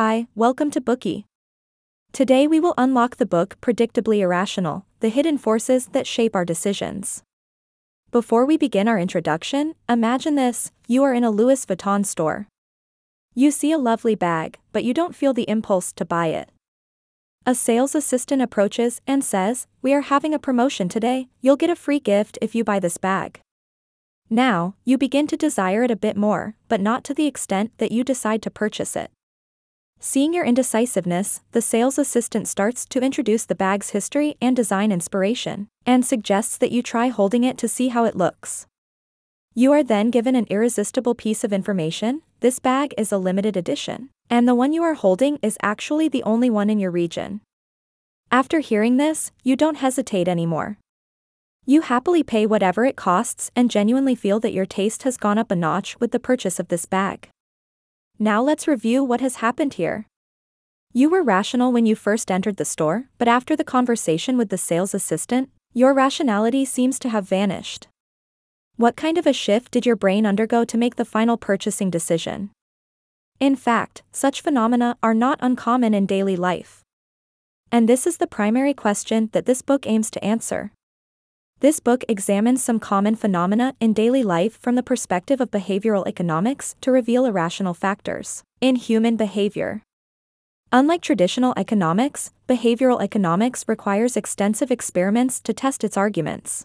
Hi, welcome to Bookie. Today we will unlock the book Predictably Irrational The Hidden Forces That Shape Our Decisions. Before we begin our introduction, imagine this you are in a Louis Vuitton store. You see a lovely bag, but you don't feel the impulse to buy it. A sales assistant approaches and says, We are having a promotion today, you'll get a free gift if you buy this bag. Now, you begin to desire it a bit more, but not to the extent that you decide to purchase it. Seeing your indecisiveness, the sales assistant starts to introduce the bag's history and design inspiration, and suggests that you try holding it to see how it looks. You are then given an irresistible piece of information this bag is a limited edition, and the one you are holding is actually the only one in your region. After hearing this, you don't hesitate anymore. You happily pay whatever it costs and genuinely feel that your taste has gone up a notch with the purchase of this bag. Now let's review what has happened here. You were rational when you first entered the store, but after the conversation with the sales assistant, your rationality seems to have vanished. What kind of a shift did your brain undergo to make the final purchasing decision? In fact, such phenomena are not uncommon in daily life. And this is the primary question that this book aims to answer. This book examines some common phenomena in daily life from the perspective of behavioral economics to reveal irrational factors in human behavior. Unlike traditional economics, behavioral economics requires extensive experiments to test its arguments.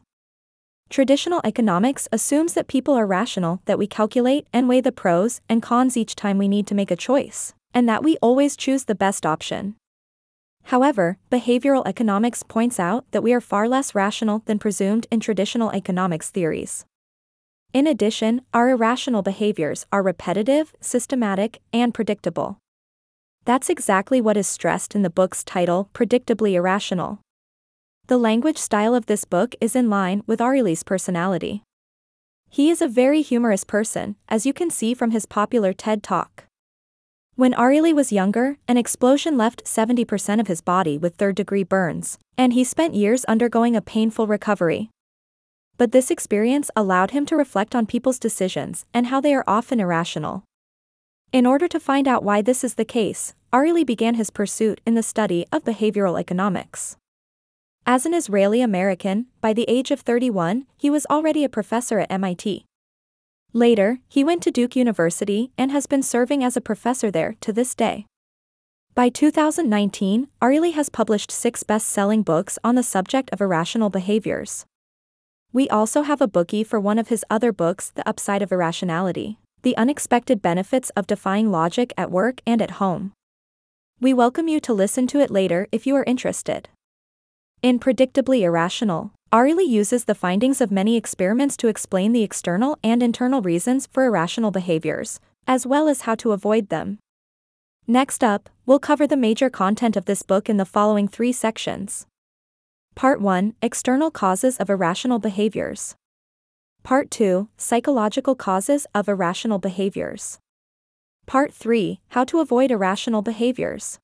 Traditional economics assumes that people are rational, that we calculate and weigh the pros and cons each time we need to make a choice, and that we always choose the best option. However, behavioral economics points out that we are far less rational than presumed in traditional economics theories. In addition, our irrational behaviors are repetitive, systematic, and predictable. That's exactly what is stressed in the book's title, Predictably Irrational. The language style of this book is in line with Ariely's personality. He is a very humorous person, as you can see from his popular TED Talk. When Ariely was younger, an explosion left 70% of his body with third degree burns, and he spent years undergoing a painful recovery. But this experience allowed him to reflect on people's decisions and how they are often irrational. In order to find out why this is the case, Ariely began his pursuit in the study of behavioral economics. As an Israeli American, by the age of 31, he was already a professor at MIT. Later, he went to Duke University and has been serving as a professor there to this day. By 2019, Ariely has published six best selling books on the subject of irrational behaviors. We also have a bookie for one of his other books, The Upside of Irrationality The Unexpected Benefits of Defying Logic at Work and at Home. We welcome you to listen to it later if you are interested. In Predictably Irrational, Ariely uses the findings of many experiments to explain the external and internal reasons for irrational behaviors, as well as how to avoid them. Next up, we'll cover the major content of this book in the following three sections. Part 1 External Causes of Irrational Behaviors. Part 2 Psychological Causes of Irrational Behaviors. Part 3 How to Avoid Irrational Behaviors.